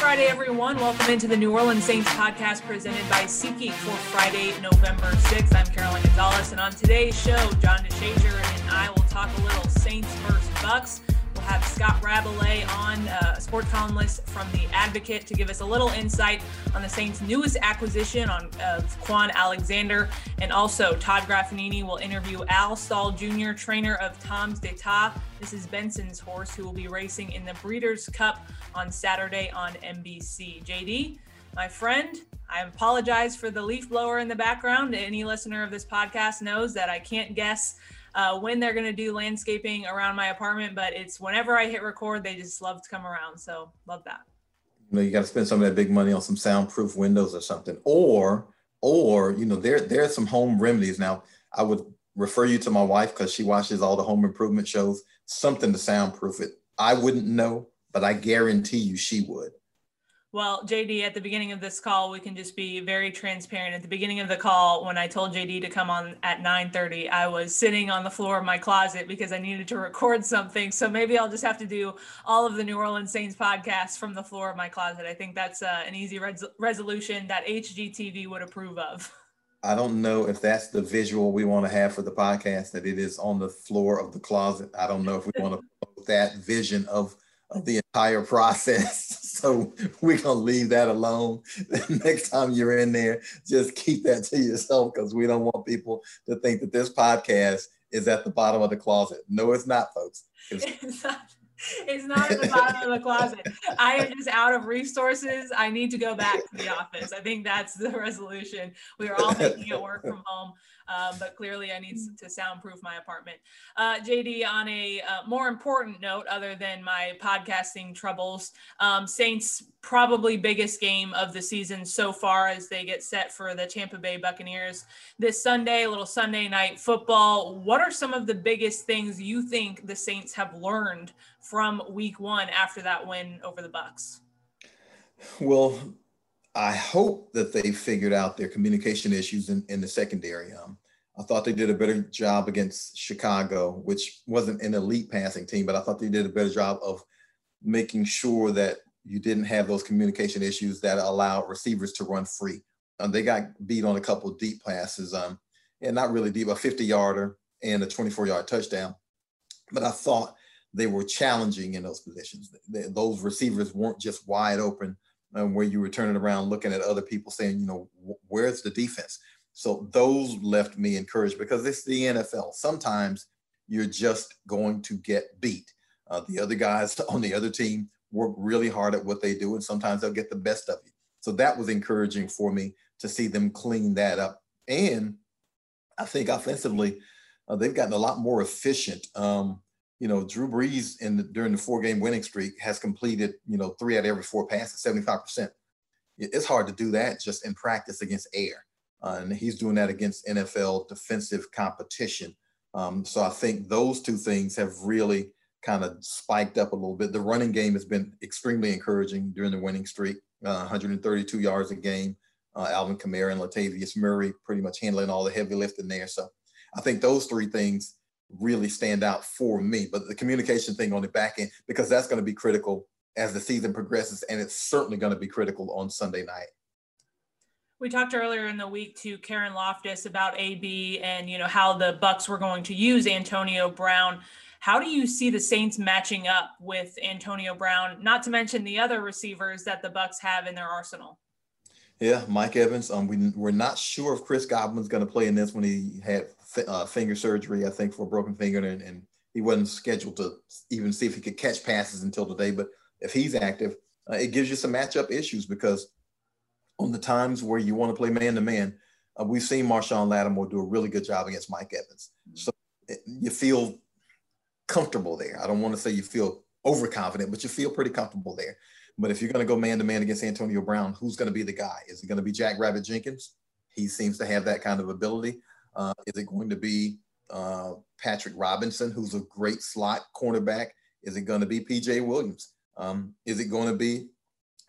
Friday, everyone. Welcome into the New Orleans Saints podcast presented by SeatGeek for Friday, November 6th. I'm Caroline Gonzalez, and on today's show, John DeShazer and I will talk a little Saints versus Bucks. Scott Rabalais on, uh, sport columnist from The Advocate, to give us a little insight on the Saints' newest acquisition on uh, Kwon Alexander. And also, Todd Graffagnini will interview Al Stall Jr., trainer of Tom's d'Etat. This is Benson's horse, who will be racing in the Breeders' Cup on Saturday on NBC. JD, my friend, I apologize for the leaf blower in the background. Any listener of this podcast knows that I can't guess uh, when they're going to do landscaping around my apartment, but it's whenever I hit record, they just love to come around. So love that. You know, you got to spend some of that big money on some soundproof windows or something, or or you know, there there are some home remedies. Now, I would refer you to my wife because she watches all the home improvement shows. Something to soundproof it. I wouldn't know, but I guarantee you she would. Well, JD, at the beginning of this call, we can just be very transparent. At the beginning of the call, when I told JD to come on at 9:30, I was sitting on the floor of my closet because I needed to record something. So maybe I'll just have to do all of the New Orleans Saints podcasts from the floor of my closet. I think that's uh, an easy res- resolution that HGTV would approve of. I don't know if that's the visual we want to have for the podcast. That it is on the floor of the closet. I don't know if we want to put that vision of of the entire process. So we're gonna leave that alone. Next time you're in there, just keep that to yourself because we don't want people to think that this podcast is at the bottom of the closet. No, it's not, folks. It's, it's not. It's not at the bottom of the closet. I am just out of resources. I need to go back to the office. I think that's the resolution. We are all making it work from home. Um, but clearly I need to soundproof my apartment. Uh, JD, on a uh, more important note, other than my podcasting troubles, um, Saints probably biggest game of the season so far as they get set for the Tampa Bay Buccaneers this Sunday, a little Sunday night football. What are some of the biggest things you think the Saints have learned from week one after that win over the Bucks? Well, I hope that they figured out their communication issues in, in the secondary. Um, I thought they did a better job against Chicago, which wasn't an elite passing team, but I thought they did a better job of making sure that you didn't have those communication issues that allow receivers to run free. Um, they got beat on a couple deep passes, um, and not really deep, a 50 yarder and a 24 yard touchdown. But I thought they were challenging in those positions. They, those receivers weren't just wide open um, where you were turning around looking at other people saying, you know, where's the defense? So those left me encouraged because it's the NFL. Sometimes you're just going to get beat. Uh, the other guys on the other team work really hard at what they do, and sometimes they'll get the best of you. So that was encouraging for me to see them clean that up. And I think offensively, uh, they've gotten a lot more efficient. Um, you know, Drew Brees in the, during the four game winning streak has completed, you know, three out of every four passes, 75%. It's hard to do that just in practice against air. And he's doing that against NFL defensive competition. Um, so I think those two things have really kind of spiked up a little bit. The running game has been extremely encouraging during the winning streak, uh, 132 yards a game. Uh, Alvin Kamara and Latavius Murray pretty much handling all the heavy lifting there. So I think those three things really stand out for me. But the communication thing on the back end, because that's going to be critical as the season progresses, and it's certainly going to be critical on Sunday night. We talked earlier in the week to Karen Loftus about AB and you know how the Bucks were going to use Antonio Brown. How do you see the Saints matching up with Antonio Brown? Not to mention the other receivers that the Bucks have in their arsenal. Yeah, Mike Evans. Um, we we're not sure if Chris Godwin's going to play in this when he had uh, finger surgery, I think, for a broken finger, and, and, he wasn't scheduled to even see if he could catch passes until today. But if he's active, uh, it gives you some matchup issues because on the times where you want to play man to man, we've seen Marshon Lattimore do a really good job against Mike Evans. Mm-hmm. So it, you feel comfortable there. I don't want to say you feel overconfident, but you feel pretty comfortable there. But if you're going to go man to man against Antonio Brown, who's going to be the guy? Is it going to be Jack Rabbit Jenkins? He seems to have that kind of ability. Uh, is it going to be uh, Patrick Robinson, who's a great slot cornerback? Is it going to be PJ Williams? Um, is it going to be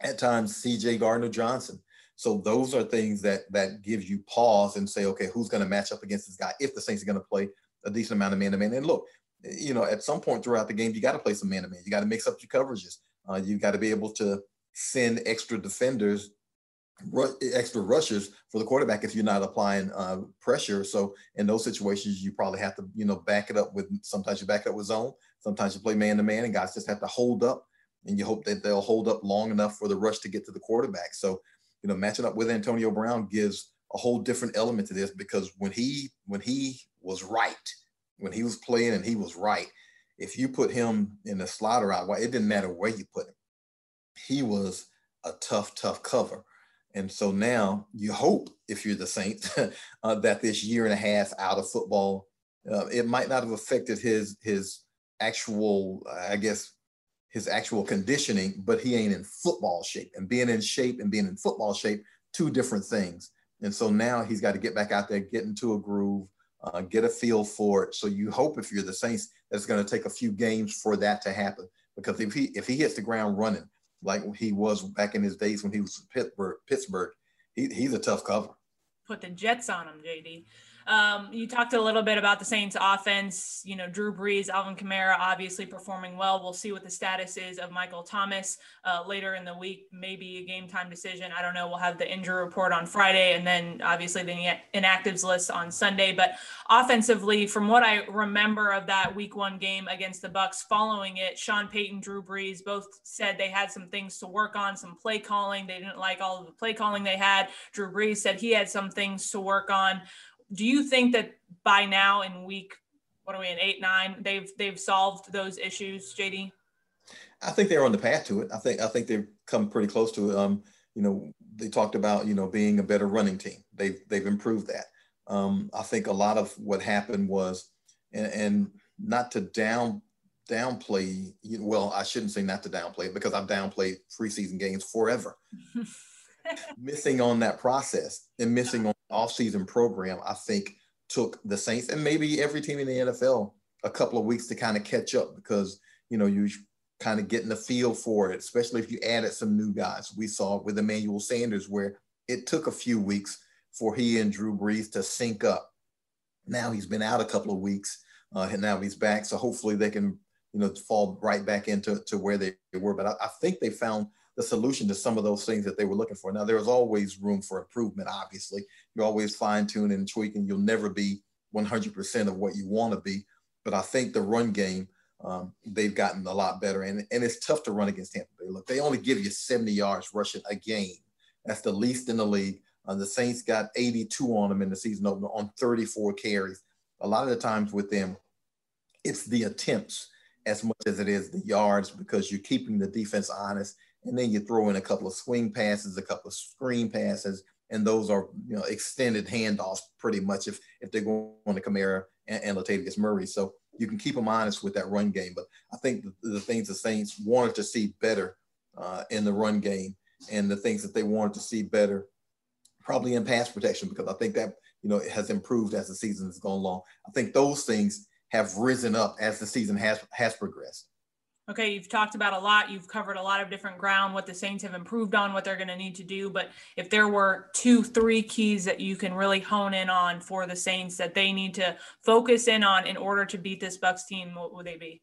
at times CJ Gardner Johnson? So those are things that that gives you pause and say, okay, who's going to match up against this guy if the Saints are going to play a decent amount of man to man? And look, you know, at some point throughout the game, you got to play some man to man. You got to mix up your coverages. Uh, you got to be able to send extra defenders, extra rushers for the quarterback if you're not applying uh, pressure. So in those situations, you probably have to, you know, back it up with. Sometimes you back it up with zone. Sometimes you play man to man, and guys just have to hold up, and you hope that they'll hold up long enough for the rush to get to the quarterback. So, you know, matching up with Antonio Brown gives a whole different element to this because when he when he was right, when he was playing and he was right, if you put him in the slaughter out, it didn't matter where you put him. He was a tough, tough cover. And so now you hope, if you're the Saints, uh, that this year and a half out of football, uh, it might not have affected his his actual, I guess, his actual conditioning, but he ain't in football shape. And being in shape and being in football shape, two different things. And so now he's got to get back out there, get into a groove, uh, get a feel for it. So you hope if you're the Saints that it's going to take a few games for that to happen. Because if he if he hits the ground running like he was back in his days when he was Pittsburgh, Pittsburgh, he, he's a tough cover. Put the Jets on him, JD. Um, you talked a little bit about the Saints offense. You know, Drew Brees, Alvin Kamara, obviously performing well. We'll see what the status is of Michael Thomas uh, later in the week. Maybe a game time decision. I don't know. We'll have the injury report on Friday, and then obviously the inactives list on Sunday. But offensively, from what I remember of that Week One game against the Bucks, following it, Sean Payton, Drew Brees both said they had some things to work on, some play calling. They didn't like all of the play calling they had. Drew Brees said he had some things to work on do you think that by now in week what are we in eight nine they've they've solved those issues jd i think they're on the path to it. I think i think they've come pretty close to it um you know they talked about you know being a better running team. They've they've improved that. Um i think a lot of what happened was and, and not to down downplay well i shouldn't say not to downplay because i've downplayed preseason games forever missing on that process and missing on the offseason program, I think took the Saints and maybe every team in the NFL a couple of weeks to kind of catch up because, you know, you kind of getting the feel for it, especially if you added some new guys. We saw with Emmanuel Sanders where it took a few weeks for he and Drew Brees to sync up. Now he's been out a couple of weeks uh, and now he's back. So hopefully they can, you know, fall right back into to where they were. But I, I think they found the solution to some of those things that they were looking for. Now, there is always room for improvement, obviously. You're always fine tuning and tweaking. You'll never be 100% of what you want to be. But I think the run game, um, they've gotten a lot better. And, and it's tough to run against Tampa Bay. Look, they only give you 70 yards rushing a game. That's the least in the league. Uh, the Saints got 82 on them in the season opener on 34 carries. A lot of the times with them, it's the attempts as much as it is the yards because you're keeping the defense honest and then you throw in a couple of swing passes, a couple of screen passes, and those are you know extended handoffs pretty much if if they're going to Kamara and, and Latavius Murray. So you can keep them honest with that run game. But I think the, the things the Saints wanted to see better uh, in the run game, and the things that they wanted to see better, probably in pass protection, because I think that you know it has improved as the season has gone along. I think those things have risen up as the season has has progressed. Okay, you've talked about a lot. You've covered a lot of different ground, what the Saints have improved on, what they're going to need to do. But if there were two, three keys that you can really hone in on for the Saints that they need to focus in on in order to beat this Bucks team, what would they be?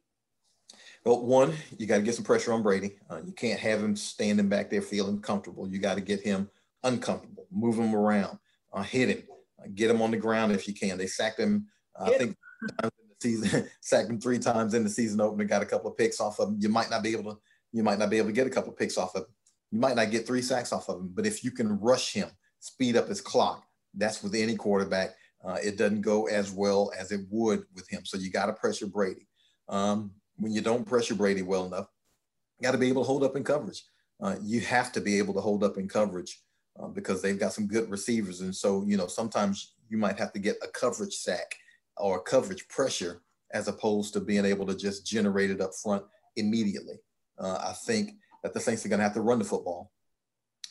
Well, one, you got to get some pressure on Brady. Uh, you can't have him standing back there feeling comfortable. You got to get him uncomfortable, move him around, uh, hit him, uh, get him on the ground if you can. They sacked him, I think, season, sacked him three times in the season opener, got a couple of picks off of him. You might not be able to, you might not be able to get a couple of picks off of him. You might not get three sacks off of him, but if you can rush him, speed up his clock, that's with any quarterback. Uh, it doesn't go as well as it would with him. So you got to pressure Brady. Um, when you don't pressure Brady well enough, you got to be able to hold up in coverage. Uh, you have to be able to hold up in coverage uh, because they've got some good receivers. And so, you know, sometimes you might have to get a coverage sack or coverage pressure as opposed to being able to just generate it up front immediately. Uh, I think that the Saints are going to have to run the football.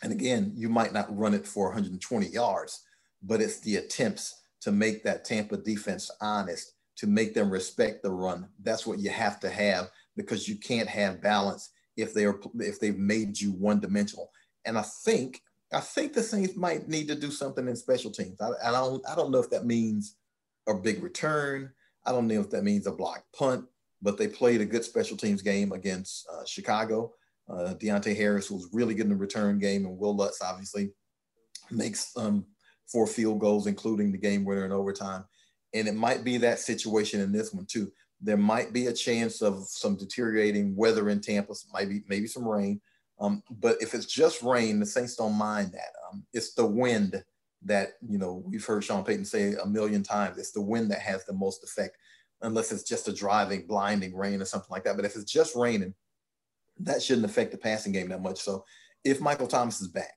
And again, you might not run it for 120 yards, but it's the attempts to make that Tampa defense honest, to make them respect the run. That's what you have to have because you can't have balance if they're if they've made you one dimensional. And I think I think the Saints might need to do something in special teams. I, I don't I don't know if that means a big return. I don't know if that means a block punt, but they played a good special teams game against uh, Chicago. Uh, Deonte Harris was really good in the return game, and Wil Lutz obviously makes um, four field goals, including the game winner in overtime. And it might be that situation in this one too. There might be a chance of some deteriorating weather in Tampa, maybe maybe some rain. Um, but if it's just rain, the Saints don't mind that. Um, it's the wind that you know we've heard Sean Payton say a million times. It's the wind that has the most effect, unless it's just a driving, blinding rain or something like that. But if it's just raining, that shouldn't affect the passing game that much. So if Michael Thomas is back,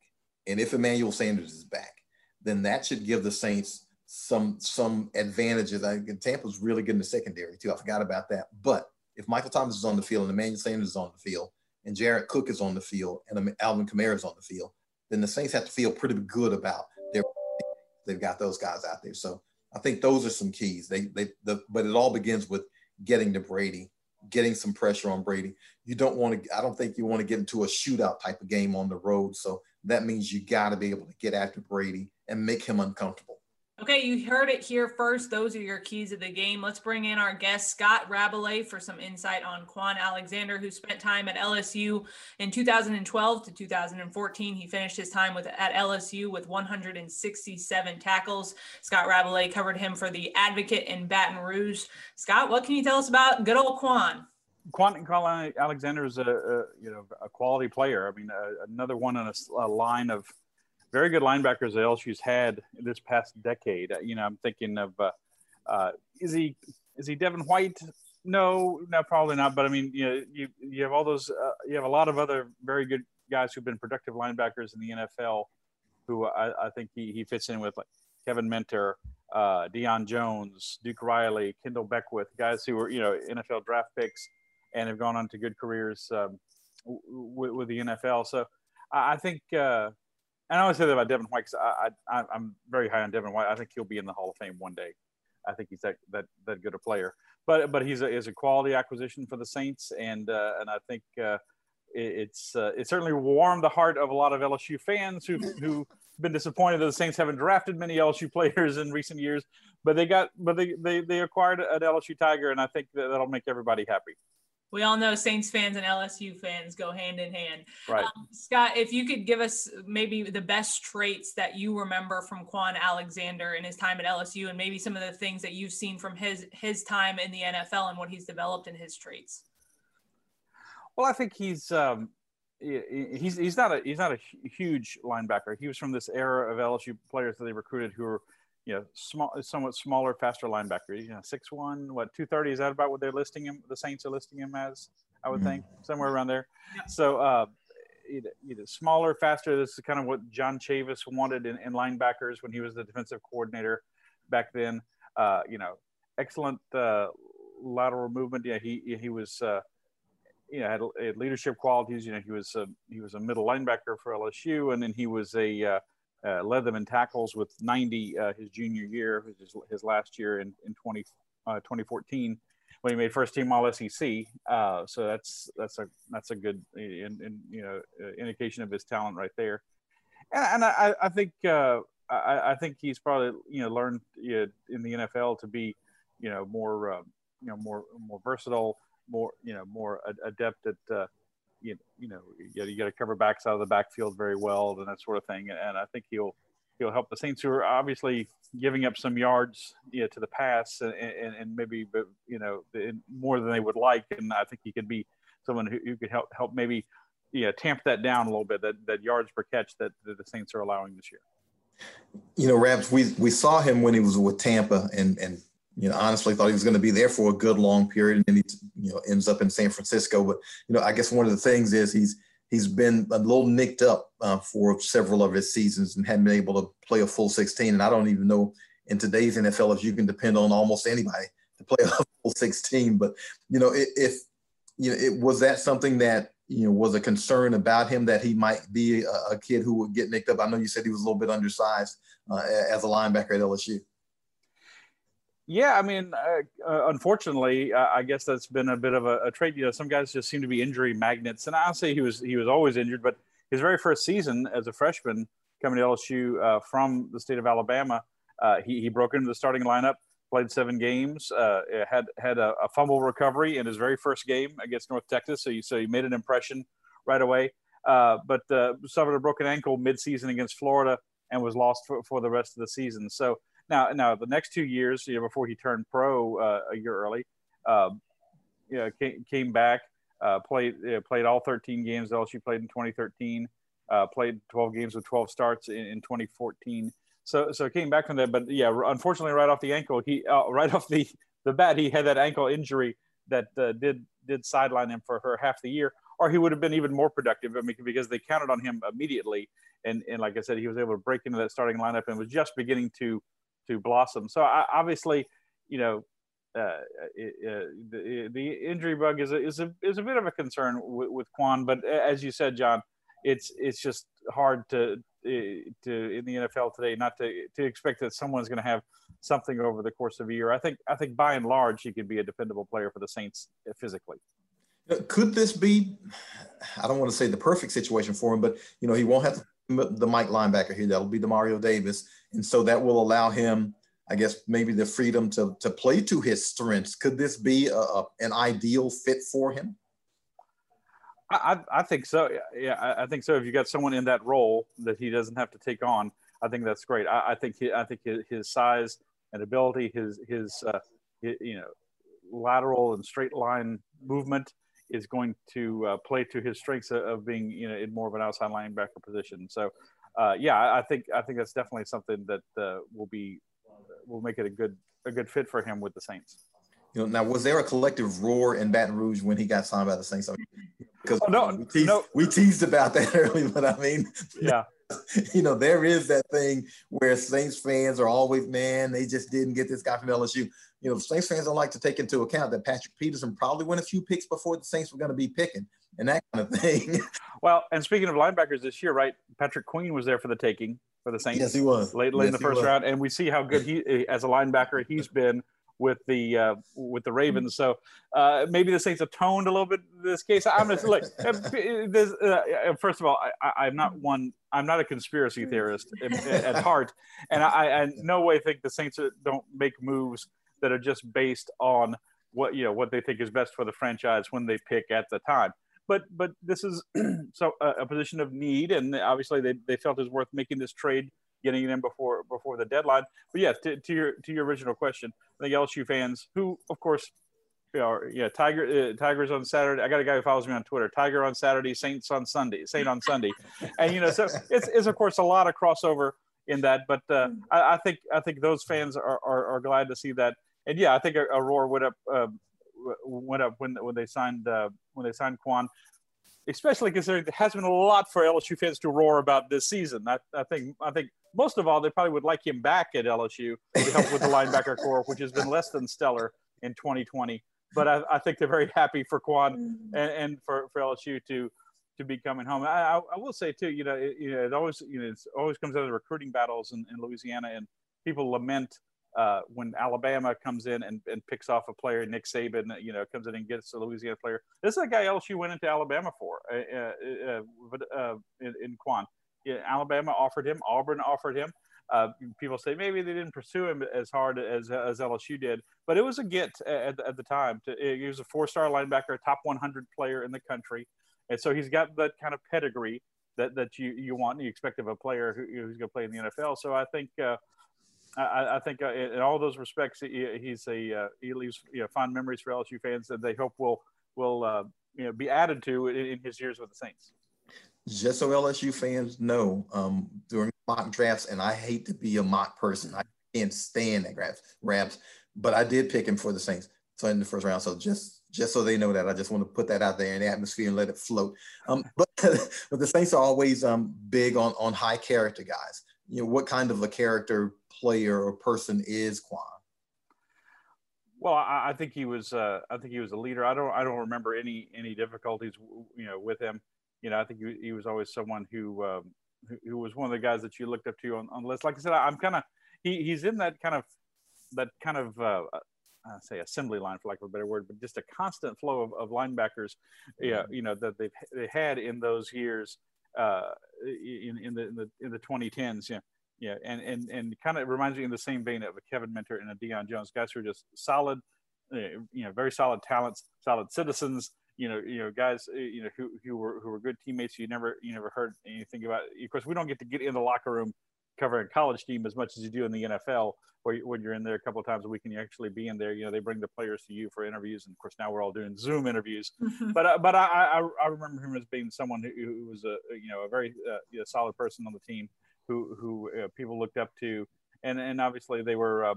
and if Emmanuel Sanders is back, then that should give the Saints some some advantages. I think Tampa's really good in the secondary too. I forgot about that. But if Michael Thomas is on the field and Emmanuel Sanders is on the field and Jared Cook is on the field and Alvin Kamara is on the field, then the Saints have to feel pretty good about they've got those guys out there. So I think those are some keys. They they the, but it all begins with getting to Brady, getting some pressure on Brady. You don't want to. I don't think you want to get into a shootout type of game on the road. So that means you got to be able to get after Brady and make him uncomfortable. Okay, you heard it here first. Those are your keys of the game. Let's bring in our guest, Scott Rabalais, for some insight on Kwon Alexander, who spent time at LSU in 2012 to 2014. He finished his time with at LSU with 167 tackles. Scott Rabalais covered him for the Advocate in Baton Rouge. Scott, what can you tell us about good old Quan? Kwon Alexander is a, a, you know a quality player. I mean, a, another one in a, a line of very good linebackers that LSU's had this past decade. You know, I'm thinking of uh, uh, is he is he Devin White? No, no, probably not. But I mean, you know, you you have all those. Uh, you have a lot of other very good guys who've been productive linebackers in the NFL, who I, I think he, he fits in with, like Kevin Minter, uh, Deion Jones, Duke Riley, Kendell Beckwith, guys who were you know NFL draft picks and have gone on to good careers um, w- with the NFL. So I, I think uh, and I always say that about Devin White because I, I, I'm very high on Devin White. I think he'll be in the Hall of Fame one day. I think he's that that, that good a player. But but he's a, is a quality acquisition for the Saints, and uh, and I think uh, it, it's uh, it certainly warmed the heart of a lot of LSU fans who who been disappointed that the Saints haven't drafted many LSU players in recent years. But they got but they they, they acquired an LSU Tiger, and I think that, that'll make everybody happy we all know Saints fans and LSU fans go hand in hand. Right. Um, Scott, if you could give us maybe the best traits that you remember from Kwon Alexander in his time at LSU and maybe some of the things that you've seen from his his time in the NFL and what he's developed in his traits. Well, I think he's um, he's he's not a he's not a huge linebacker. He was from this era of LSU players that they recruited who were you know, small, somewhat smaller, faster linebacker. You know, six one, what two thirty? Is that about what they're listing him? The Saints are listing him as, I would mm-hmm. think, somewhere around there. Yeah. So, uh, either, either, smaller, faster. This is kind of what John Chavis wanted in, in linebackers when he was the defensive coordinator back then. Uh, you know, excellent uh, lateral movement. Yeah, he he was. Uh, you know, had, had, leadership qualities. You know, he was a, he was a middle linebacker for LSU, and then he was a uh, led them in tackles with 90 uh, his junior year, his, his last year in, in 20, uh, 2014 when he made first team All SEC. Uh, so that's that's a that's a good in, in, you know uh, indication of his talent right there. And, and I, I think uh, I, I, think he's probably you know learned you know, in the NFL to be you know more you know more more versatile, more you know more adept at you, you know you, you got to cover backs out of the backfield very well and that sort of thing. And I think he'll he'll help the Saints, who are obviously giving up some yards you know, to the pass and, and, and maybe you know more than they would like. And I think he could be someone who, who could help help maybe yeah tamp that down a little bit that that yards per catch that, that the Saints are allowing this year. You know, Rabs, we we saw him when he was with Tampa, and and you know, honestly thought he was going to be there for a good long period, and then he, you know, ends up in San Francisco. But you know, I guess one of the things is he's he's been a little nicked up uh, for several of his seasons and hadn't been able to play a full 16. And I don't even know in today's NFL if you can depend on almost anybody to play a full 16. But you know, if, you know, it was that something that you know was a concern about him that he might be a, a kid who would get nicked up. I know you said he was a little bit undersized uh, as a linebacker at LSU. Yeah, I mean, uh, uh, unfortunately, uh, I guess that's been a bit of a, a, trait. You know, some guys just seem to be injury magnets, and I'll say he was he was always injured. But his very first season as a freshman coming to LSU uh, from the state of Alabama, he, he broke into the starting lineup, played seven games, had had a, a, fumble recovery in his very first game against North Texas. So, you so he made an impression right away. But suffered a broken ankle midseason against Florida and was lost for, for the rest of the season. So now, now the next two years, you know, before he turned pro uh, a year early, uh, you know, came, came back, uh, played played all 13 games that LSU played in 2013, uh, played 12 games with 12 starts in, in 2014. So so came back from that, but yeah, unfortunately, right off the ankle, he uh, right off the the bat, he had that ankle injury that uh, did did sideline him for, for half the year, or he would have been even more productive. I mean, because they counted on him immediately, and and like I said, he was able to break into that starting lineup and was just beginning to to blossom. So I, obviously, you know, uh, it, uh, the, the, injury bug is a, is a is a bit of a concern with, Kwon. But as you said, John, it's it's just hard to to in the NFL today not to to expect that someone's going to have something over the course of a year. I think I think by and large he could be a dependable player for the Saints physically. Could this be? I don't want to say the perfect situation for him, but you know he won't have to the Mike linebacker here. That'll be Demario Davis, and so that will allow him, I guess, maybe the freedom to to play to his strengths. Could this be a, a, an ideal fit for him? I, I think so. Yeah, I, think so. If you got someone in that role that he doesn't have to take on, I think that's great. I, I think he, I think his, his, size and ability, his his uh, you know lateral and straight line movement is going to uh, play to his strengths of being you know in more of an outside linebacker position. So uh, yeah, I think I think that's definitely something that uh, will be will make it a good a good fit for him with the Saints. You know, now was there a collective roar in Baton Rouge when he got signed by the Saints? Because oh, no, we, teased, no. we teased about that early, but I mean, yeah, you know, there is that thing where Saints fans are always, man, they just didn't get this guy from LSU. You know, Saints fans don't like to take into account that Patrick Peterson probably went a few picks before the Saints were going to be picking and that kind of thing. well, and speaking of linebackers this year, right? Patrick Queen was there for the taking for the Saints. Yes, he was. Late, late yes, in the first round. And we see how good he, as a linebacker, he's been with the uh, with the Ravens. So uh, maybe the Saints atoned a little bit in this case. I'm just like, uh, this, uh, first of all, I, am not one. I'm not a conspiracy theorist at, at heart, and I, I no way think the Saints don't make moves that are just based on what you know what they think is best for the franchise when they pick at the time. But but this is so a, a position of need, and obviously they, they felt it was worth making this trade getting it in before before the deadline. But yes, to, to your to your original question, I think LSU fans, who of course, you know, yeah, Tiger uh, Tigers on Saturday. I got a guy who follows me on Twitter. Tiger on Saturday, Saints on Sunday, Saint on Sunday, and you know, so it's, it's of course a lot of crossover in that. But uh, I, I, think I think those fans are, are, are glad to see that. And yeah, I think a, a roar went up uh, went up when when they signed uh, when they signed Kwon especially considering there has been a lot for LSU fans to roar about this season. I, I think I think most of all they probably would like him back at LSU to help with the linebacker corps, which has been less than stellar in 2020. But I, I think they're very happy for Kwon mm-hmm. and, and for, for LSU to to be coming home. I, I, I will say too, you know, it, you know, it always you know it always comes out of the recruiting battles in, in Louisiana, and people lament uh, when Alabama comes in and, and picks off a player, Nick Saban, you know, comes in and gets a Louisiana player. This is a guy LSU went into Alabama for, uh, uh, uh, uh in, in Kwon. Yeah, Alabama offered him, Auburn offered him. Uh, people say maybe they didn't pursue him as hard as, as LSU did, but it was a get at, at the time. To, he was a four-star linebacker, top 100 player in the country, and so he's got that kind of pedigree that, that you, you want and you expect of a player who, who's going to play in the NFL. So I think uh, I, I, think uh, in all those respects, he, he's a uh, he leaves you know, fond memories for LSU fans that they hope will will uh, you know be added to in, in, his years with the Saints. Just so LSU fans know, um, during mock drafts, and I hate to be a mock person, I can't stand that grabs, grabs, but I did pick him for the Saints. So in the first round, so just just so they know that, I just want to put that out there in the atmosphere and let it float. Um, but but the Saints are always um, big on on high character guys. You know, what kind of a character player or person is Kwon? Well, I, I think he was. Uh, I think he was a leader. I don't. I don't remember any any difficulties, you know, with him. You know, I think he, he was always someone who, um, who, who was one of the guys that you looked up to on, on the list. Like I said, I, am kind of he, he's in that kind of that kind of uh, uh, say assembly line for lack of a better word, but just a constant flow of, of linebackers, yeah, you know that they've they had in those years uh, in in the in the in the 2010s. Yeah, yeah, and and and kind of reminds me in the same vein of a Kevin Minter and a Deion Jones, guys who are just solid, uh, you know, very solid talents, solid citizens, you know, you know, guys, uh, you know, who, who were who were good teammates. You never you never heard anything about. Of course, we don't get to get in the locker room covering a college team as much as you do in the NFL, where you, when you're in there a couple of times a week and you actually be in there. You know, they bring the players to you for interviews, and of course now we're all doing Zoom interviews. Mm-hmm. But uh, but I, I, I remember him as being someone who, who was a you know a very uh, you know, solid person on the team, who who uh, people looked up to, and and obviously they were. Uh,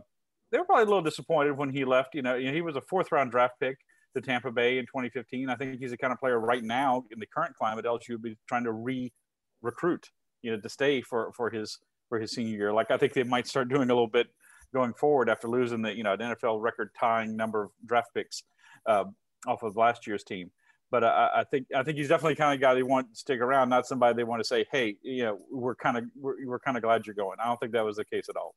they were probably a little disappointed when he left. You know, you know, he was a fourth round draft pick to Tampa Bay in 2015. I think he's the kind of player right now in the current climate LSU would be trying to re-recruit, you know, to stay for for his for his senior year. Like I think they might start doing a little bit going forward after losing the you know the NFL record tying number of draft picks uh, off of last year's team. But I, I, think I think he's definitely kind of guy they want to stick around, not somebody they want to say, hey, you know, we're kind of we're, we're kind of glad you're going. I don't think that was the case at all.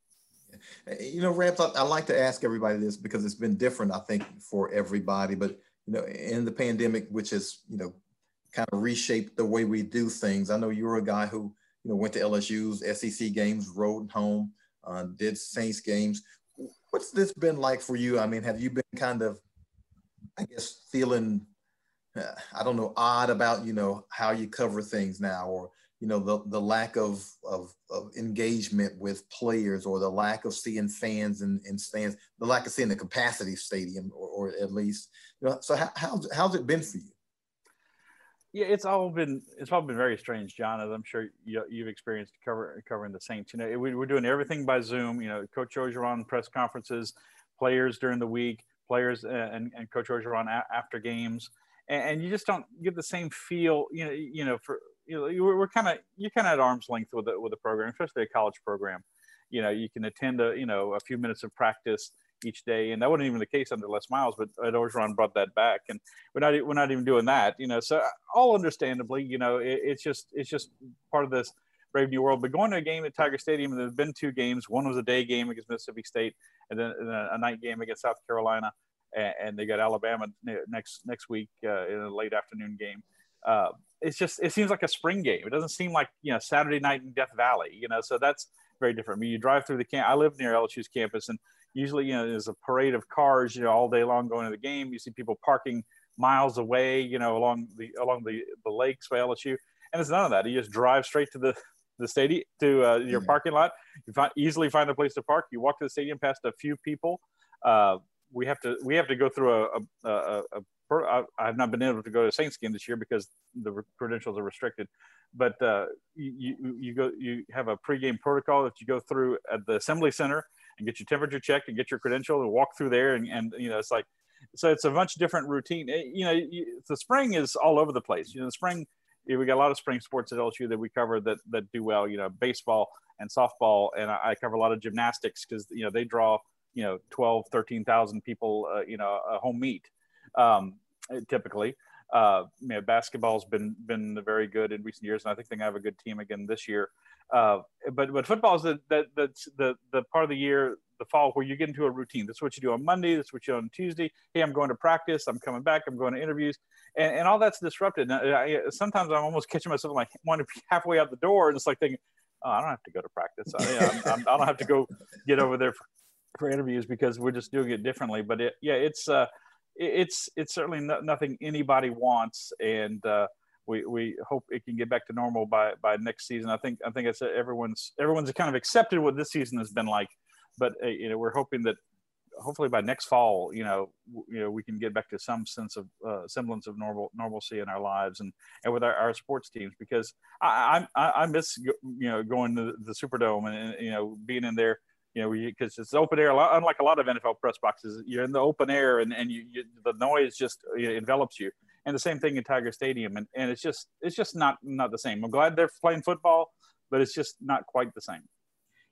You know, Rabs, I, I, like to ask everybody this because it's been different, I think, for everybody. But you know, in the pandemic, which has you know kind of reshaped the way we do things. I know you're a guy who you know went to LSU's SEC games, rode home, uh, did Saints games. What's this been like for you? I mean, have you been kind of, I guess, feeling, I don't know, odd about you know how you cover things now, or you know the, the lack of, of, of engagement with players or the lack of seeing fans in, in stands the lack of seeing the capacity stadium or, or at least you know so how, how's, how's it been for you? Yeah it's all been it's all been very strange john as i'm sure you, you've experienced cover, covering the saints. You know we, we're doing everything by zoom. You know coach orgeron press conferences players during the week players uh, and, and coach orgeron after games and, and you just don't get the same feel you know you know for you know, we're kind of you're kind of at arm's length with the, with the program, especially a college program. You know, you can attend a you know a few minutes of practice each day, and that wasn't even the case under Les Miles, but Ed Orgeron brought that back, and we're not we're not even doing that. You know, so uh, all understandably, you know, it, it's just it's just part of this brave new world. But going to a game at Tiger Stadium, there's been two games. One was a day game against Mississippi State, and then a night game against South Carolina, and, and they got Alabama next next week uh, in a late afternoon game. Uh, it's just it seems like a spring game. It doesn't seem like you know Saturday night in Death Valley. You know, so that's very different. I mean, you drive through the camp. I live near LSU's campus, and usually you know there's a parade of cars you know all day long going to the game. You see people parking miles away, you know, along the along the the lakes by LSU, and it's none of that. You just drive straight to the the stadium to uh, your yeah. parking lot. You find, easily find a place to park. You walk to the stadium past a few people. Uh, we have to we have to go through a, a, a, a I, have not been able to go to Saints game this year because the credentials are restricted. But uh, you, you go you have a pregame protocol that you go through at the assembly center and get your temperature checked and get your credential and walk through there and, and you know it's like so it's a much different routine. It, you know, you, the spring is all over the place. You know, the spring we got a lot of spring sports at LSU that we cover that that do well. You know, baseball and softball, and I, I cover a lot of gymnastics because you know they draw you know 12, 13,000 people. Uh, you know, a home meet um, typically. Uh, you know, basketball's been been very good in recent years, and I think they have a good team again this year. Uh, but but football is the, the the the part of the year, the fall, where you get into a routine. That's what you do on Monday. That's what you do on Tuesday. Hey, I'm going to practice. I'm coming back. I'm going to interviews, and, and all that's disrupted. I, sometimes I'm almost catching myself like want to be halfway out the door, and it's like thinking, oh, I don't have to go to practice. I, I'm, I'm, I do not have to go get over there for, for, interviews because we're just doing it differently. But it, yeah, it's. Uh, it's it's certainly no, nothing anybody wants, and uh, we we hope it can get back to normal by by next season. I think I think it's everyone's everyone's kind of accepted what this season has been like, but uh, you know we're hoping that hopefully by next fall, you know, you know, we can get back to some sense of uh, semblance of normal normalcy in our lives and and with our, our sports teams because I, I I miss you know going to the Superdome and you know being in there you know, because it's open air. Unlike a lot of NFL press boxes, you're in the open air, and and you, you the noise just uh, know, envelops you. And the same thing in Tiger Stadium, and, and it's just it's just not not the same. I'm glad they're playing football, but it's just not quite the same.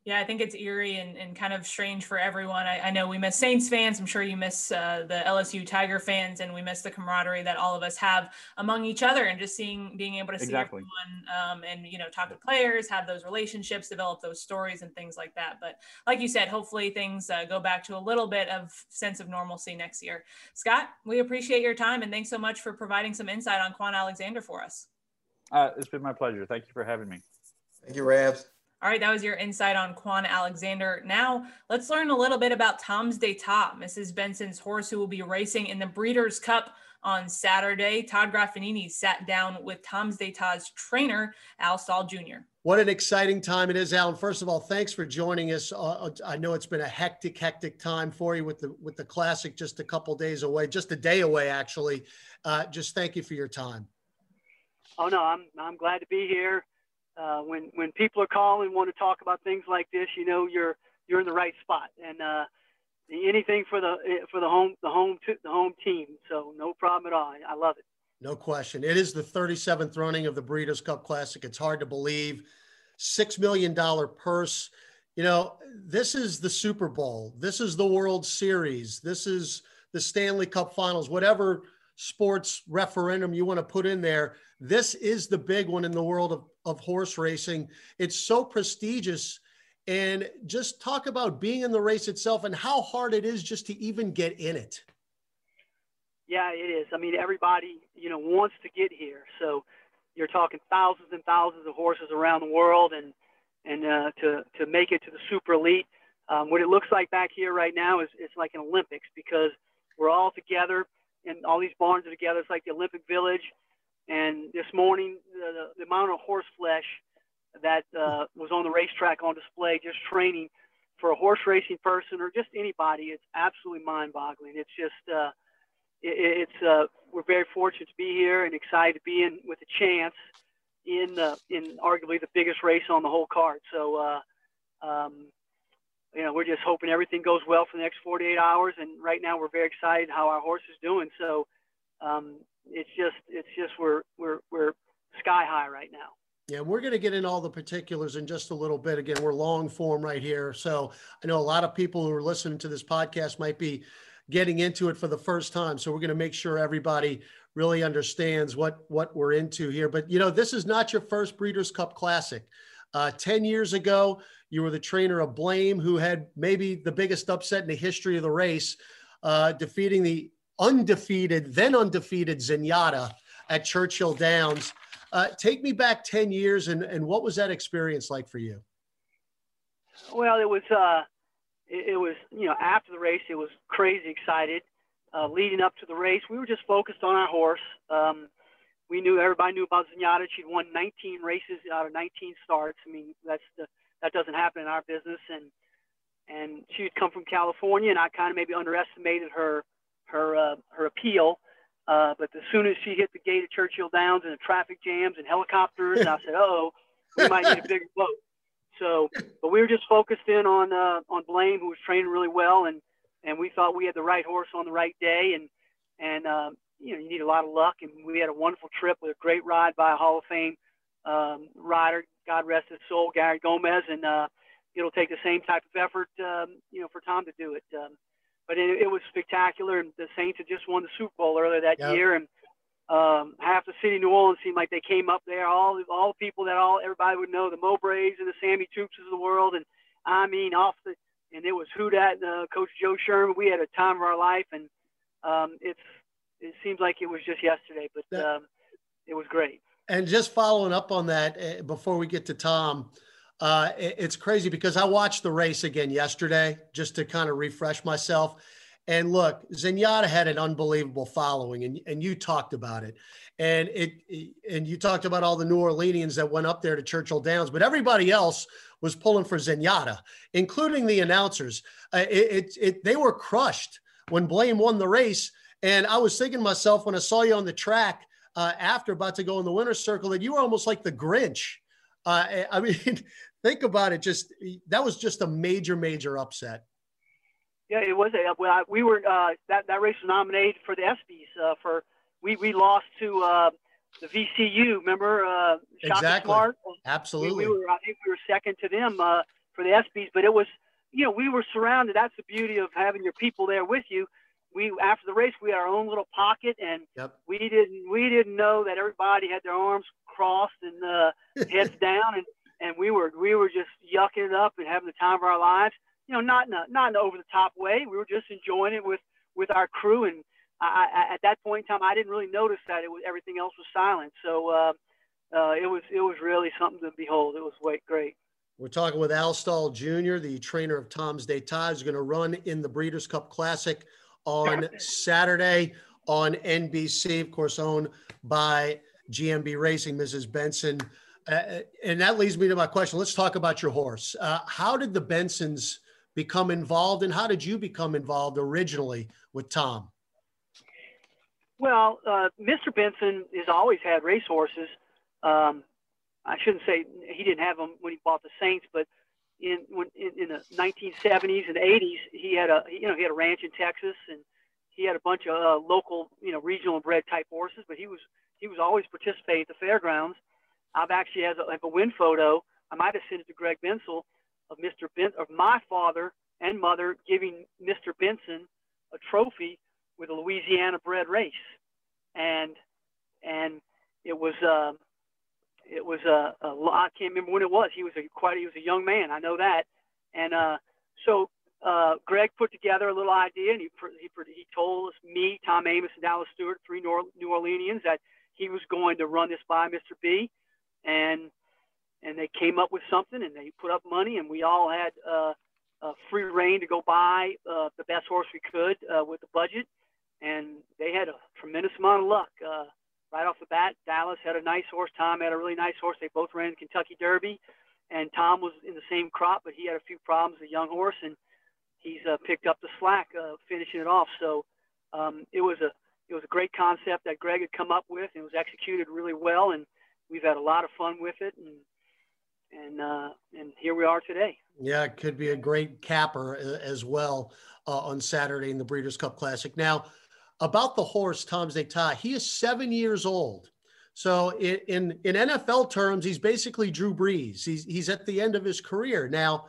Yeah, I think it's eerie and, and kind of strange for everyone. I, I know we miss Saints fans. I'm sure you miss uh, the LSU Tiger fans, and we miss the camaraderie that all of us have among each other, and just seeing, being able to see exactly. everyone, um, and you know, talk to players, have those relationships, develop those stories, and things like that. But like you said, hopefully things uh, go back to a little bit of sense of normalcy next year. Scott, we appreciate your time, and thanks so much for providing some insight on Kwon Alexander for us. Uh, it's been my pleasure. Thank you for having me. Thank you, Rabs. All right, that was your insight on Kwon Alexander. Now let's learn a little bit about Tom's d'Etat, Mrs. Benson's horse who will be racing in the Breeders' Cup on Saturday. Todd Graffagnini sat down with Tom's d'Etat's trainer, Al Stall Jr. What an exciting time it is, Alan. First of all, thanks for joining us. Uh, uh, I know it's been a hectic, hectic time for you with the with the classic just a couple days away, just a day away, actually. Uh, just thank you for your time. Oh no, I'm I'm glad to be here. Uh, when when people are calling, and want to talk about things like this, you know you're you're in the right spot, and uh, anything for the for the home the home the home team. So no problem at all. I, I love it. No question. It is the 37th running of the Breeders' Cup Classic. It's hard to believe. $6 million purse. You know, this is the Super Bowl. This is the World Series. This is the Stanley Cup Finals, whatever sports referendum you want to put in there. This is the big one in the world of, of horse racing. It's so prestigious. And just talk about being in the race itself and how hard it is just to even get in it. Yeah, it is. I mean, everybody, you know, wants to get here. So you're talking thousands and thousands of horses around the world, and and uh, to to make it to the super elite. Um, what it looks like back here right now is it's like an Olympics because we're all together and all these barns are together. It's like the Olympic Village. And this morning, the, the, amount of horse flesh that uh, was on the racetrack on display, just training for a horse racing person or just anybody, it's absolutely mind-boggling. It's just uh, it, it's uh, we're very fortunate to be here and excited to be in with a chance in uh, in arguably the biggest race on the whole card. So, uh, um, you know, we're just hoping everything goes well for the next 48 hours. And right now, we're very excited how our horse is doing. So, um, it's just it's just we're we're we're sky high right now. Yeah, we're going to get in all the particulars in just a little bit. Again, we're long form right here. So I know a lot of people who are listening to this podcast might be getting into it for the first time. So we're going to make sure everybody really understands what what we're into here. But you know, this is not your first Breeders' Cup Classic. Uh, Ten years ago, you were the trainer of Blame, who had maybe the biggest upset in the history of the race, uh, defeating the undefeated, then undefeated Zenyatta at Churchill Downs. Uh, take me back 10 years and, and what was that experience like for you? Well, it was, uh, it, it, was, you know, after the race, it was crazy excited. Uh, leading up to the race, we were just focused on our horse. Um, we knew everybody knew about Zenyatta. She'd won 19 races out of 19 starts. I mean, that's the, that doesn't happen in our business. And, and she'd come from California and I kind of maybe underestimated her, her, uh, her appeal. Uh, but as soon as she hit the gate of Churchill Downs and the traffic jams and helicopters, I said, "Oh, we might need a bigger boat." So, but we were just focused in on uh, on Blame, who was training really well, and and we thought we had the right horse on the right day, and and um, you know you need a lot of luck, and we had a wonderful trip with a great ride by a Hall of Fame um, rider, God rest his soul, Garrett Gomez, and uh, it'll take the same type of effort, um, you know, for Tom to do it. Um, but it, it was spectacular, and the Saints had just won the Super Bowl earlier that yep. year, and um, half the city of New Orleans seemed like they came up there. All all the people that all everybody would know, the Mowbrays and the Sammy Toopses of the world, and I mean off the and it was who that uh, Coach Joe Sherman. We had a time of our life, and um, it's it seems like it was just yesterday, but that, um, it was great. And just following up on that, uh, before we get to Tom, uh, it, it's crazy because I watched the race again yesterday just to kind of refresh myself. And look, Zenyatta had an unbelievable following, and, and you talked about it. And it and you talked about all the New Orleanians that went up there to Churchill Downs, but everybody else was pulling for Zenyatta, including the announcers. Uh, it, it, it, they were crushed when Blame won the race. And I was thinking to myself when I saw you on the track uh, after about to go in the winner's circle that you were almost like the Grinch. Uh, I mean, think about it. Just that was just a major, major upset. Yeah, it was. A, well, we were uh, that that race was nominated for the ESPYS uh, for we we lost to uh, the VCU. Remember, uh, exactly. Smart? Absolutely. We, we, were I think we were second to them uh, for the ESPYS, but it was you know we were surrounded. That's the beauty of having your people there with you. We after the race we had our own little pocket, and yep. we didn't we didn't know that everybody had their arms crossed and uh, heads down, and and we were we were just yucking it up and having the time of our lives you know, not in a, not in an over the top way. We were just enjoying it with, with our crew. And I, I, at that point in time, I didn't really notice that it was, everything else was silent. So, uh, uh, it was, it was really something to behold. It was great. We're talking with Al Stall Jr., the trainer of Tom's d'Etat, who's going to run in the Breeders' Cup Classic on Saturday. on NBC, of course, owned by GMB Racing, Mrs. Benson. Uh, and that leads me to my question. Let's talk about your horse. Uh, how did the Bensons become involved, and how did you become involved originally with Tom? Well, uh, Mr. Benson has always had racehorses. Um, I shouldn't say he didn't have them when he bought the Saints, but in when in, the 1970s and 80s, he had a you know he had a ranch in Texas, and he had a bunch of uh, local you know regional bred type horses. But he was he was always participating at the fairgrounds. I've actually has a, like a win photo. I might have sent it to Greg Bensel of Mr. Ben of my father and mother giving Mr. Benson a trophy with a Louisiana bred race, and and it was. Uh, it was a, a I can't remember when it was. He was a quite he was a young man. I know that, and uh, so uh, Greg put together a little idea, and he he he told us me, Tom Amoss, and Dallas Stewart, three New Orleanians, that he was going to run this by Mr. B, and and they came up with something, and they put up money, and we all had uh, uh, free rein to go buy uh, the best horse we could uh, with the budget, and they had a tremendous amount of luck. Uh, right off the bat, Dallas had a nice horse. Tom had a really nice horse. They both ran Kentucky Derby, and Tom was in the same crop, but he had a few problems, a young horse, and he's uh, picked up the slack, uh, finishing it off. So um, it was a it was a great concept that Greg had come up with, and it was executed really well, and we've had a lot of fun with it, and and uh, and here we are today. Yeah, it could be a great capper uh, as well uh, on Saturday in the Breeders' Cup Classic. Now about the horse Tom's d'Etat. He is seven years old. So in, in, NFL terms, he's basically Drew Brees. He's he's at the end of his career now.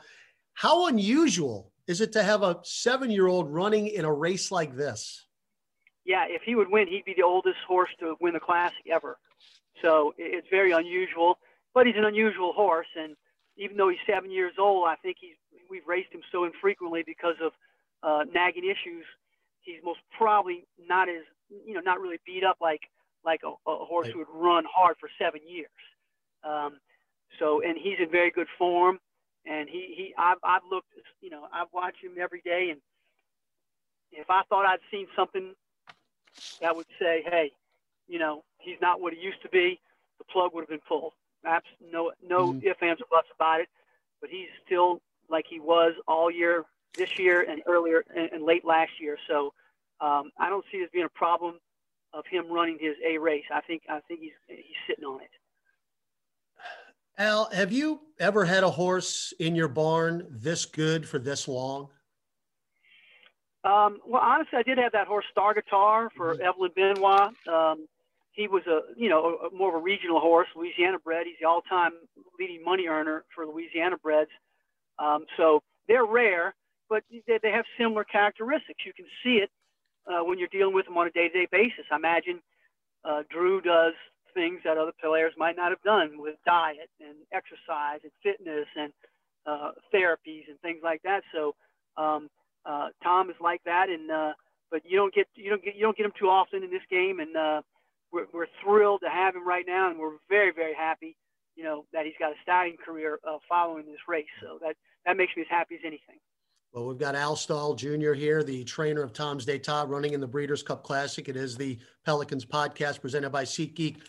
How unusual is it to have a seven-year-old running in a race like this? Yeah, if he would win, he'd be the oldest horse to win the classic ever. So it's very unusual, but he's an unusual horse. And even though he's seven years old, I think he's we've raced him so infrequently because of uh, nagging issues he's most probably not as you know not really beat up like like a, a horse who would run hard for seven years. Um, so and he's in very good form, and he he I've I've looked you know I've watched him every day, and if I thought I'd seen something that would say, hey, you know he's not what he used to be, the plug would have been pulled. Perhaps no no mm-hmm. ifs ands or buts about it, but he's still like he was all year this year and earlier and, and late last year. So um, I don't see it as being a problem of him running his A race. I think I think he's he's sitting on it. Al, have you ever had a horse in your barn this good for this long? Um, well, honestly, I did have that horse Star Guitar for mm-hmm. Evelyn Benoit. Um, he was a you know a more of a regional horse, Louisiana bred. He's the all-time leading money earner for Louisiana breds. Um, so they're rare but they, have similar characteristics. You can see it uh, when you're dealing with them on a day-to-day basis. I imagine uh, Drew does things that other players might not have done with diet and exercise and fitness and uh, therapies and things like that. So um, uh, Tom is like that, and uh, but you don't get you don't get you don't get him too often in this game, and uh, we're, we're thrilled to have him right now, and we're very very happy, you know, that he's got a starting career uh, following this race. So that that makes me as happy as anything. Well, we've got Al Stall Jr. here, the trainer of Tom's d'Etat, running in the Breeders' Cup Classic. It is the Pelicans podcast presented by SeatGeek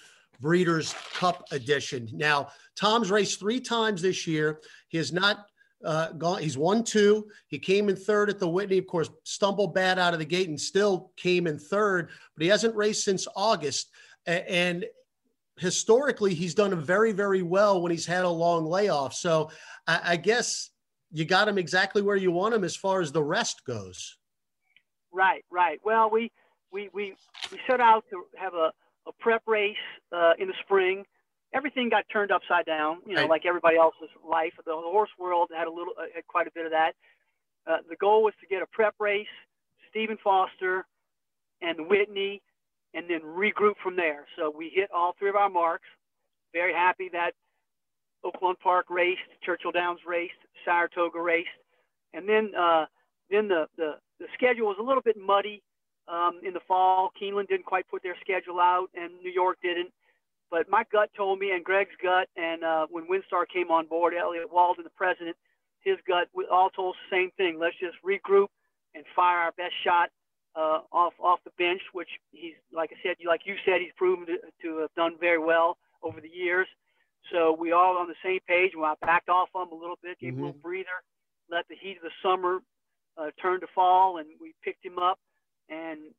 Breeders' Cup Edition. Now, Tom's raced three times this year. He has not uh, gone. He's won two. He came in third at the Whitney. Of course, stumbled bad out of the gate and still came in third. But he hasn't raced since August. And historically, he's done very, very well when he's had a long layoff. So I, I guess you got them exactly where you want them as far as the rest goes. Right, right. Well, we we we, we set out to have a, a prep race uh, in the spring. Everything got turned upside down, you know, right. like everybody else's life. The, the horse world had a little, uh, had quite a bit of that. Uh, the goal was to get a prep race, Stephen Foster, and Whitney, and then regroup from there. So we hit all three of our marks. Very happy that Oaklawn Park raced, Churchill Downs raced, Saratoga raced, and then uh, then the, the the schedule was a little bit muddy um, in the fall. Keeneland didn't quite put their schedule out, and New York didn't. But my gut told me, and Greg's gut, and uh, when WinStar came on board, Elliott Walden, the president, his gut all told us the same thing. Let's just regroup and fire our best shot uh, off off the bench, which he's like I said, like you said, he's proven to, to have done very well over the years. So we all on the same page. When I backed off him a little bit, gave mm-hmm. him a little mm-hmm. breather, let the heat of the summer uh, turn to fall, and we picked him up. And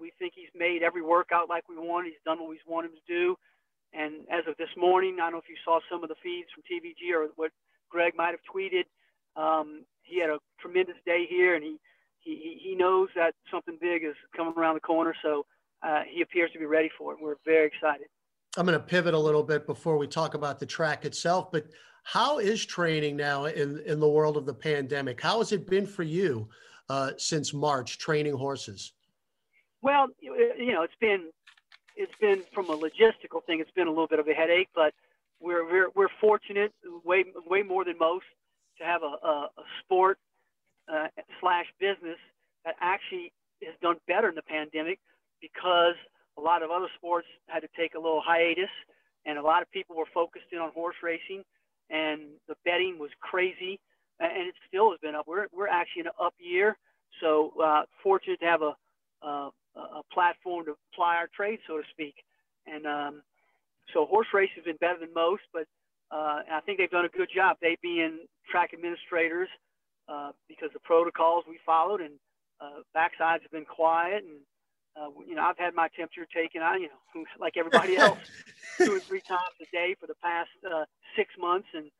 we think he's made every workout like we wanted. He's done what we wanted him to do. And as of this morning, I don't know if you saw some of the feeds from TVG or what Greg might have tweeted. Um, he had a tremendous day here, and he, he he knows that something big is coming around the corner. So uh, he appears to be ready for it. We're very excited. I'm going to pivot a little bit before we talk about the track itself, but how is training now in, in the world of the pandemic? How has it been for you uh, since March training horses? Well, you know, it's been it's been from a logistical thing. It's been a little bit of a headache, but we're we're, we're fortunate, way way more than most, to have a, a, a sport uh, slash business that actually has done better in the pandemic because a lot of other sports had to take a little hiatus, and a lot of people were focused in on horse racing, and the betting was crazy, and it still has been up. We're we're actually in an up year, so uh, fortunate to have a, a a platform to ply our trade, so to speak. And um, so horse racing has been better than most, but uh, I think they've done a good job. They being track administrators uh, because the protocols we followed and uh, backsides have been quiet and uh, you know, I've had my temperature taken. I, you know, like everybody else, two or three times a day for the past uh, six months, and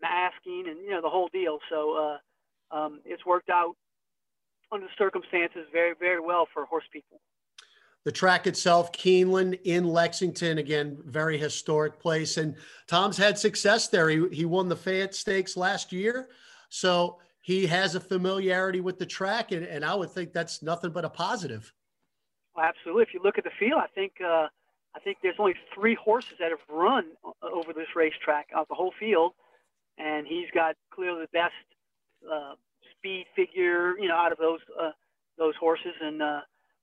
masking, and you know, the whole deal. So uh, um, it's worked out under the circumstances very, very well for horse people. The track itself, Keeneland in Lexington, again, very historic place. And Tom's had success there. He, he won the Fayette Stakes last year. So he has a familiarity with the track. And, and I would think that's nothing but a positive. Well, absolutely. If you look at the field, I think uh, I think there's only three horses that have run over this racetrack out the whole field, and he's got clearly the best uh, speed figure, you know, out of those uh, those horses. And uh,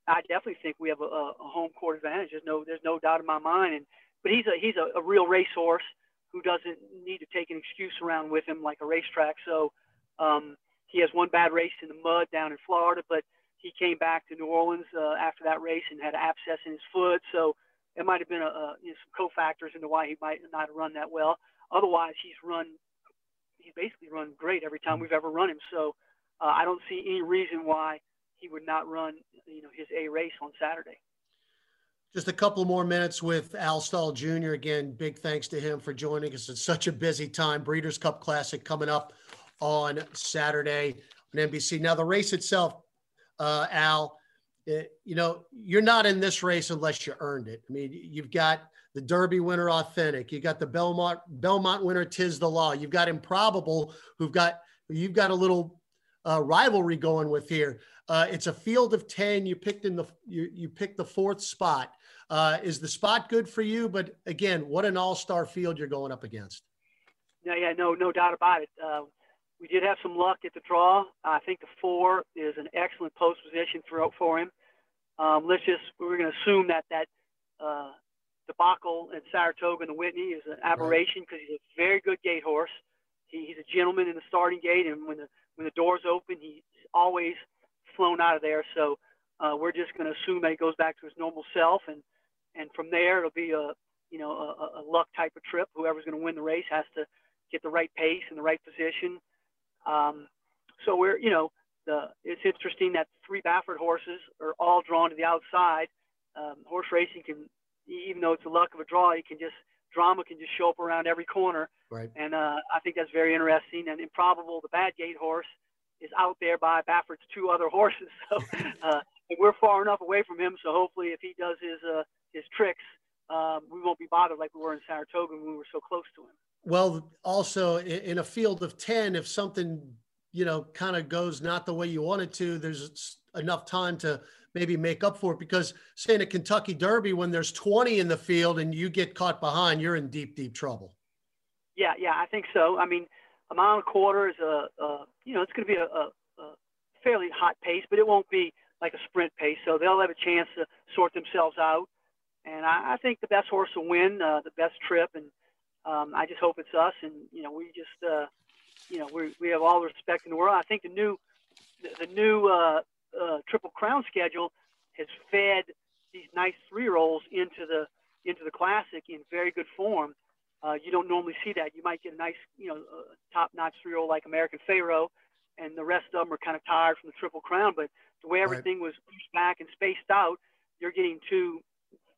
I definitely think we have a, a home court advantage. There's no there's no doubt in my mind. And but he's a he's a, a real racehorse who doesn't need to take an excuse around with him like a racetrack. So um, he has one bad race in the mud down in Florida, but he came back to New Orleans uh, after that race and had an abscess in his foot. So it might have been a, a, you know, some cofactors into why he might not have run that well. Otherwise, he's run, he's basically run great every time we've ever run him. So uh, I don't see any reason why he would not run, you know, his A race on Saturday. Just a couple more minutes with Al Stall Jr. Again, big thanks to him for joining us. It's such a busy time. Breeders' Cup Classic coming up on Saturday on NBC. Now, the race itself, uh, Al, it, eh, you know, you're not in this race unless you earned it. I mean, you've got the Derby winner, Authentic. You got the Belmont Belmont winner, Tiz the Law. You've got Improbable, who've got you've got a little uh, rivalry going with here. Uh, it's a field of ten. You picked in the you you picked the fourth spot. Uh, is the spot good for you? But again, what an all-star field you're going up against. Yeah, yeah, no, no doubt about it. We did have some luck at the draw. I think the four is an excellent post position for for him. Um, let's just we're going to assume that that uh, debacle at Saratoga and the Whitney is an aberration because he's a very good gate horse. He, he's a gentleman in the starting gate, and when the when the doors open, he's always flown out of there. So uh, we're just going to assume that he goes back to his normal self, and and from there it'll be a you know a, a luck type of trip. Whoever's going to win the race has to get the right pace and the right position um, so we're, you know, the, it's interesting that three Baffert horses are all drawn to the outside. Um, horse racing can, even though it's the luck of a draw, you can just drama can just show up around every corner. Right. And uh, I think that's very interesting. And improbable, the bad gate horse is out there by Baffert's two other horses. So uh, we're far enough away from him. So hopefully, if he does his uh, his tricks, um, we won't be bothered like we were in Saratoga when we were so close to him. Well, also in a field of 10, if something, you know, kind of goes not the way you want it to, there's enough time to maybe make up for it. Because, say, in a Kentucky Derby, when there's 20 in the field and you get caught behind, you're in deep, deep trouble. Yeah, yeah, I think so. I mean, a mile and a quarter is a, a you know, it's going to be a, a, a fairly hot pace, but it won't be like a sprint pace. So they'll have a chance to sort themselves out. And I, I think the best horse will win uh, the best trip. And um, I just hope it's us, and you know, we just, uh, you know, we we have all the respect in the world. I think the new, the, the new uh, uh, Triple Crown schedule has fed these nice three year olds into the into the Classic in very good form. Uh, you don't normally see that. You might get a nice, you know, uh, top-notch three-year-old like American Pharoah, and the rest of them are kind of tired from the Triple Crown. But the way everything right. was pushed back and spaced out, you're getting two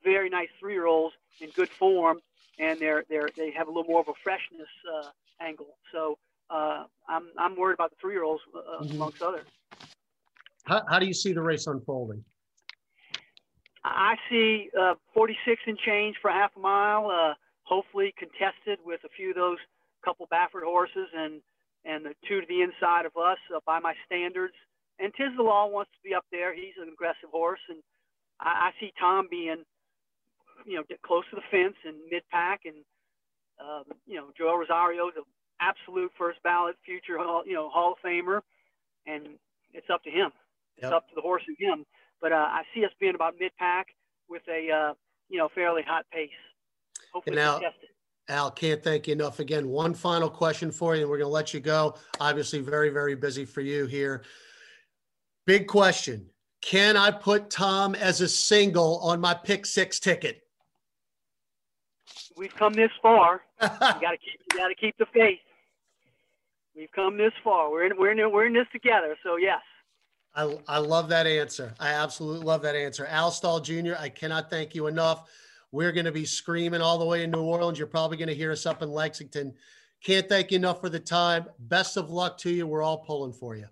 very nice three-year-olds in good form, and they're they're they have a little more of a freshness uh, angle. So uh, I'm I'm worried about the three-year-olds uh, mm-hmm. amongst others. How, how do you see the race unfolding? I see uh, 46 and change for half a mile, uh, hopefully contested with a few of those couple Baffert horses and and the two to the inside of us uh, by my standards. And Tiz the Law wants to be up there. He's an aggressive horse, and I, I see Tom being, you know, get close to the fence and mid pack, and um, you know, Joel Rosario is an absolute first ballot future, hall, you know, Hall of Famer, and it's up to him. It's yep. up to the horse and him but uh, I see us being about mid pack with a uh, you know fairly hot pace. Hopefully, now, Al, can't thank you enough. Again, one final question for you, and we're going to let you go. Obviously, very very busy for you here. Big question: Can I put Tom as a single on my pick six ticket? We've come this far. you got to keep you got to keep the faith. We've come this far. We're in we're in we're in this together. So yes. I, I love that answer. I absolutely love that answer. Al Stall Jr., I cannot thank you enough. We're going to be screaming all the way in New Orleans. You're probably going to hear us up in Lexington. Can't thank you enough for the time. Best of luck to you. We're all pulling for you.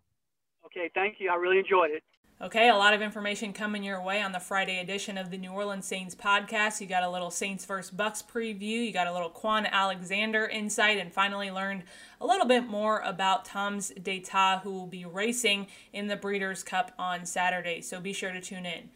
Okay, thank you. I really enjoyed it. Okay, a lot of information coming your way on the Friday edition of the New Orleans Saints podcast. You got a little Saints vs. Bucks preview, you got a little Kwon Alexander insight, and finally learned a little bit more about Tom's d'Etat, who will be racing in the Breeders' Cup on Saturday. So be sure to tune in.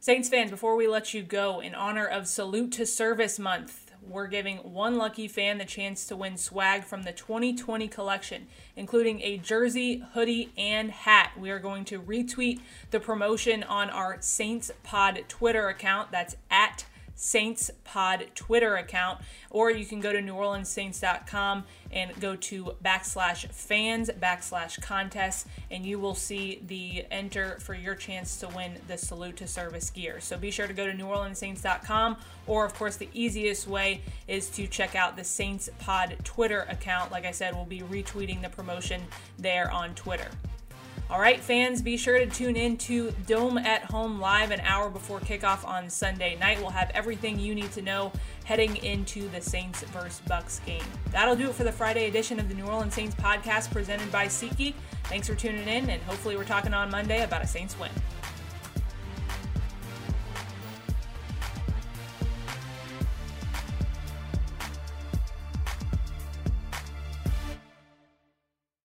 Saints fans, before we let you go, in honor of Salute to Service Month, we're giving one lucky fan the chance to win swag from the 2020 collection, including a jersey, hoodie, and hat. We are going to retweet the promotion on our Saints Pod Twitter account. That's at Saints Pod Twitter account, or you can go to NewOrleansSaints.com and go to backslash fans backslash contests, and you will see the enter for your chance to win the Salute to Service gear. So be sure to go to NewOrleansSaints.com, or of course, the easiest way is to check out the Saints Pod Twitter account. Like I said, we'll be retweeting the promotion there on Twitter. All right, fans, be sure to tune in to Dome at Home live an hour before kickoff on Sunday night. We'll have everything you need to know heading into the Saints vs. Bucks game. That'll do it for the Friday edition of the New Orleans Saints podcast presented by SeatGeek. Thanks for tuning in, and hopefully, we're talking on Monday about a Saints win.